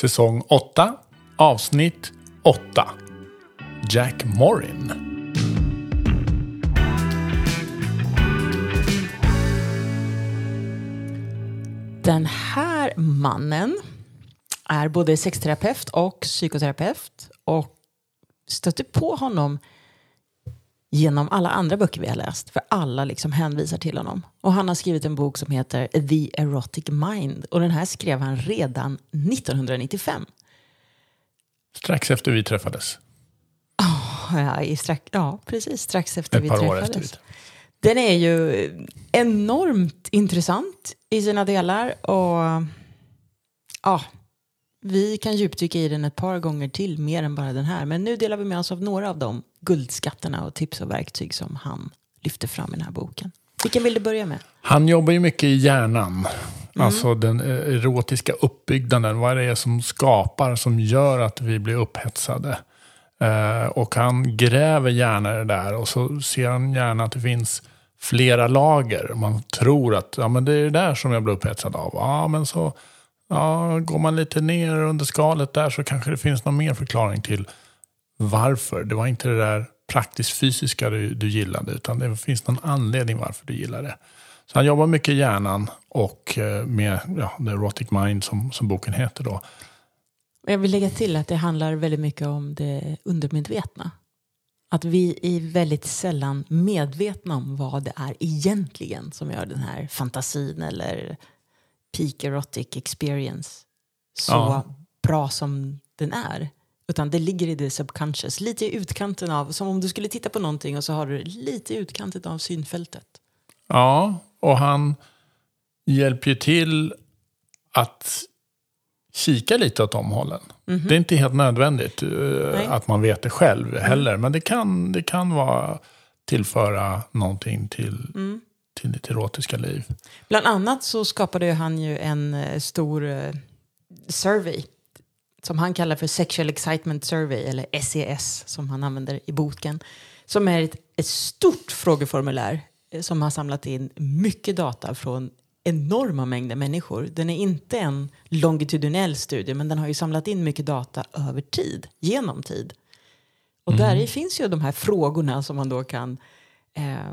säsong 8, avsnitt 8. Jack Morin. Den här mannen är både sexterapeut och psykoterapeut och stötte på honom genom alla andra böcker vi har läst. För alla liksom hänvisar till honom. Och han har skrivit en bok som heter The Erotic Mind. Och den här skrev han redan 1995. Strax efter vi träffades. Ja, i strax, ja precis. Strax efter Ett vi par år träffades. efter. Den är ju enormt intressant i sina delar. Och ja, vi kan djupdyka i den ett par gånger till, mer än bara den här. Men nu delar vi med oss av några av de guldskatterna och tips och verktyg som han lyfter fram i den här boken. Vilken vill du börja med? Han jobbar ju mycket i hjärnan. Alltså den eh, erotiska uppbyggnaden. Vad det är som skapar, som gör att vi blir upphetsade. Eh, och han gräver gärna det där och så ser han gärna att det finns flera lager. Man tror att ja, men det är det där som jag blir upphetsad av. Ja, men så ja, går man lite ner under skalet där så kanske det finns någon mer förklaring till varför. Det var inte det där praktiskt fysiska du, du gillade utan det finns någon anledning varför du gillar det. Så han jobbar mycket i hjärnan och eh, med ja, The Erotic Mind som, som boken heter då. Jag vill lägga till att det handlar väldigt mycket om det undermedvetna. Att vi är väldigt sällan medvetna om vad det är egentligen som gör den här fantasin eller peak erotic experience så Ja. bra som den är. Utan det ligger i det subconscious, lite i utkanten av, som om du skulle titta på någonting och så har du det lite i utkanten av synfältet. Ja, och han hjälper ju till att kika lite åt de hållen. Det är inte helt nödvändigt Nej. att man vet det själv heller. Men det kan, det kan vara tillföra någonting till, till ditt erotiska liv. Bland annat så skapade han ju en eh, stor eh, survey som han kallar för Sexual Excitement Survey, eller SES som han använder i boken. Som är ett, ett stort frågeformulär eh, som har samlat in mycket data från enorma mängder människor. Den är inte en longitudinell studie men den har ju samlat in mycket data över tid, genom tid. Och där i finns ju de här frågorna som man då kan eh,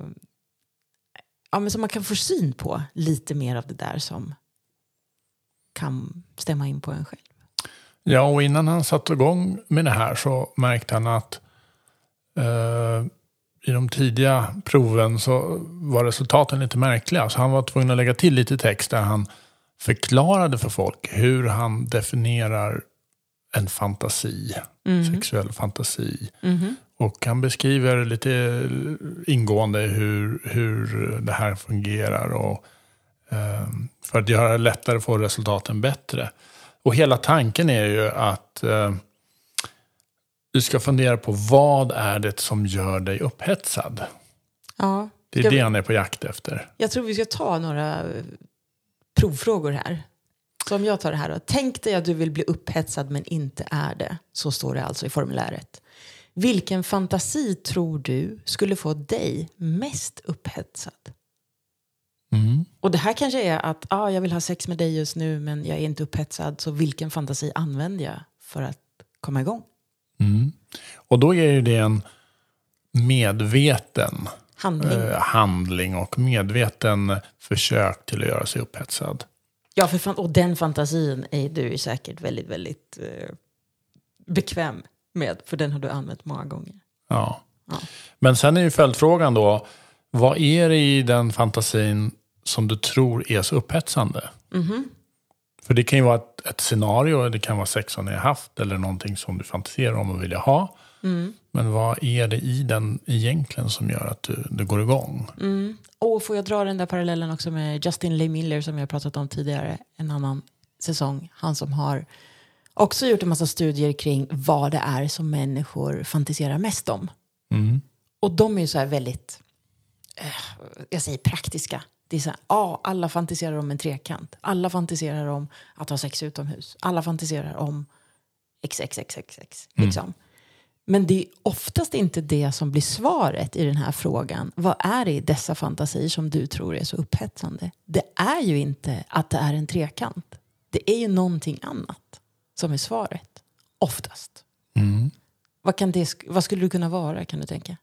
ja, men som man kan få syn på lite mer av det där som kan stämma in på en själv. Ja, och innan han satte igång med det här så märkte han att eh, i de tidiga proven så var resultaten lite märkliga. Så han var tvungen att lägga till lite text där han förklarade för folk hur han definierar en fantasi, sexuell fantasi. Och han beskriver lite ingående hur, hur det här fungerar och eh, för att göra det lättare att få resultaten bättre. Och hela tanken är ju att eh, du ska fundera på vad är det som gör dig upphetsad. Ja, Det är Ska det han är på jakt efter. Jag tror vi ska ta några eh, provfrågor här. Så om jag tar det här då. Tänk dig att du vill bli upphetsad men inte är det. Så står det alltså i formuläret. Vilken fantasi tror du skulle få dig mest upphetsad? Och det här kanske är att ah, jag vill ha sex med dig just nu men jag är inte upphetsad. Så vilken fantasi använder jag för att komma igång? Mm. Och då är ju det en medveten Handling. eh, handling och medveten försök till att göra sig upphetsad. Ja, för fan, och den fantasin är du säkert väldigt, väldigt eh, bekväm med. För den har du använt många gånger. Ja. Ja. Men sen är ju följdfrågan då, vad är det i den fantasin som du tror är så upphetsande? För det kan ju vara ett, ett scenario, det kan vara sex som ni har haft eller någonting som du fantiserar om och vill ha. Men vad är det i den egentligen som gör att du, du går igång? Och får jag dra den där parallellen också med Justin Lee Miller som har pratat om tidigare, en annan säsong. Han som har också gjort en massa studier kring vad det är som människor fantiserar mest om. Mm. Och de är ju så här väldigt, eh, jag säger praktiska. Det är så här, ja, alla fantiserar om en trekant. Alla fantiserar om att ha sex utomhus. Alla fantiserar om XXXXX. Liksom. Men det är oftast inte det som blir svaret i den här frågan. Vad är det i dessa fantasier som du tror är så upphetsande? Det är ju inte att det är en trekant. Det är ju någonting annat. som är svaret. Oftast. Mm. Vad, kan det, vad skulle det kunna vara kan du tänka?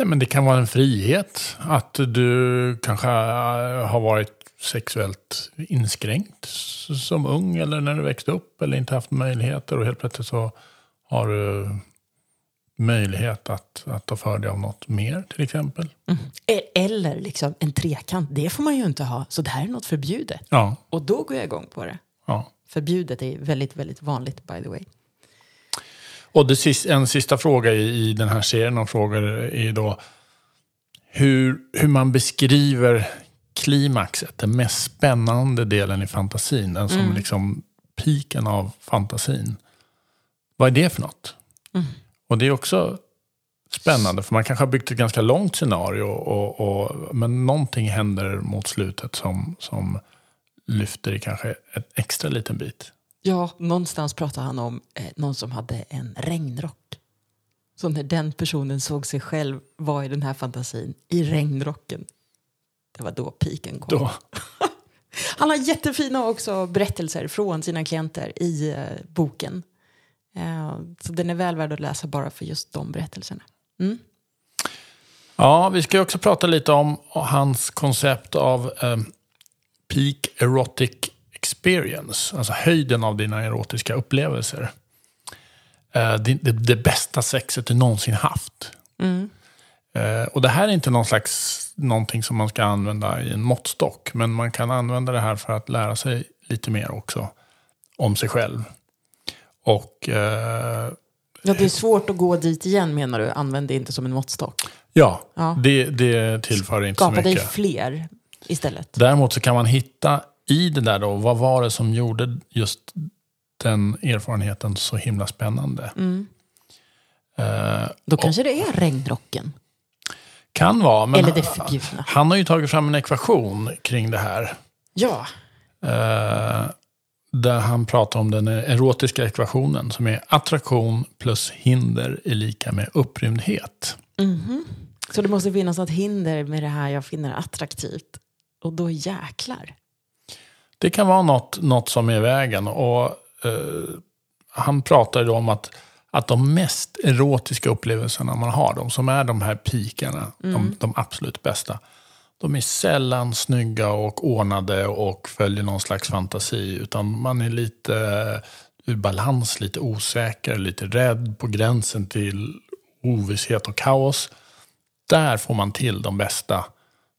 Nej, men det kan vara en frihet. Att du kanske äh, har varit sexuellt inskränkt som ung eller när du växte upp eller inte haft möjligheter och helt plötsligt så har du möjlighet att, att ta för dig av något mer till exempel. E- Eller liksom en trekant, det får man ju inte ha. Så det här är något förbjudet. Ja, Och då går jag igång på det. ja. Förbjudet är väldigt, väldigt vanligt by the way. Och det sist, en sista fråga i, i den här serien av frågor är då hur, hur man beskriver klimaxet, den mest spännande delen i fantasin, den som liksom piken av fantasin. Vad är det för något? Och det är också spännande, för man kanske har byggt ett ganska långt scenario, och, och, men någonting händer mot slutet som, som lyfter i kanske en extra liten bit. Ja, någonstans pratar han om eh, någon som hade en regnrock. Så när den personen såg sig själv vara i den här fantasin, i regnrocken, det var då piken kom. Då, Han har jättefina också berättelser från sina klienter i eh, boken. Eh, så den är väl värd att läsa bara för just de berättelserna. Mm. Ja, vi ska också prata lite om hans koncept av eh, peak erotic experience. Alltså höjden av dina erotiska upplevelser. Eh, det, det, det bästa sexet du någonsin haft. Eh, och det här är inte någon slags, någonting som man ska använda i en måttstock. Men man kan använda det här för att lära sig lite mer också om sig själv. Och eh, Ja, det är svårt att gå dit igen menar du, använd det inte som en måttstock. ja, Ja. Det, det tillför inte så Skapa dig mycket. fler istället. Däremot så kan man hitta i det där då, vad var det som gjorde just den erfarenheten så himla spännande? Eh, Då kanske det är regnrocken. kan vara, men Eller det förbjudna. han har ju tagit fram en ekvation kring det här. Ja, Eh, där han pratar om den erotiska ekvationen som är attraktion plus hinder är lika med upprymdhet. så det måste finnas något hinder med det här jag finner attraktivt. Och då jäklar. Det kan vara något, något som är i vägen. Och, eh, han pratar ju om att, att de mest erotiska upplevelserna man har, de som är de här pikarna, de, de absolut bästa, de är sällan snygga och ordnade och följer någon slags fantasi. Utan man är lite ur balans, lite osäker, lite rädd på gränsen till ovisshet och kaos. Där får man till de bästa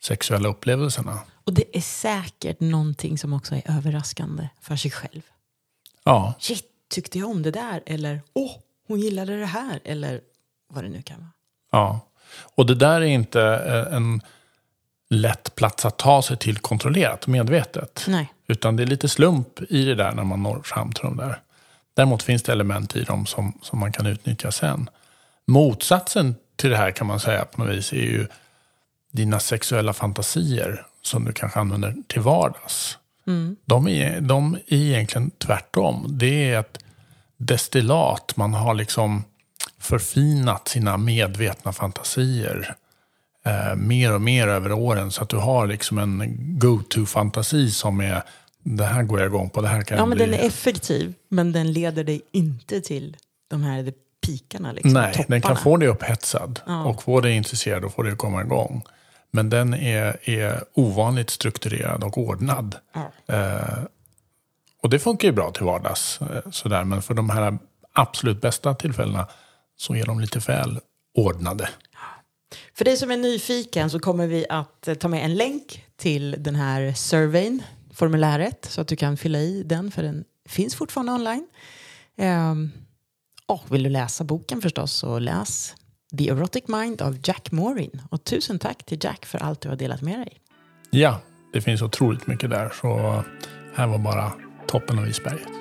sexuella upplevelserna. Och det är säkert någonting som också är överraskande för sig själv. Ja, Shit, tyckte jag om det där? Eller åh, hon gillade det här? Eller vad det nu kan vara. Ja, och det där är inte eh, en lätt plats att ta sig till kontrollerat, medvetet. Nej. Utan det är lite slump i det där när man når fram till dem där. Däremot finns det element i dem som, som man kan utnyttja sen. Motsatsen till det här kan man säga på något vis är ju dina sexuella fantasier som du kanske använder till vardags. De, är, de är egentligen tvärtom. Det är ett destillat. Man har liksom förfinat sina medvetna fantasier eh, mer och mer över åren. Så att du har liksom en go-to-fantasi som är det här går jag igång på, det här kan Ja, jag men bli. den är effektiv, men den leder dig inte till de här pikarna. Liksom, Nej, topparna. den kan få dig upphetsad Ja. och få dig intresserad och få dig att komma igång. Men den är, är ovanligt strukturerad och ordnad. Ja. Eh, och det funkar ju bra till vardags. Eh, sådär. Men för de här absolut bästa tillfällena så är de lite väl ordnade. För dig som är nyfiken så kommer vi att eh, ta med en länk till den här surveyn, formuläret, så att du kan fylla i den, för den finns fortfarande online. Um, och vill du läsa boken förstås, så läs The Erotic Mind av Jack Morin. Och tusen tack till Jack för allt du har delat med dig. Ja, det finns otroligt mycket där. Så här var bara toppen av isberget.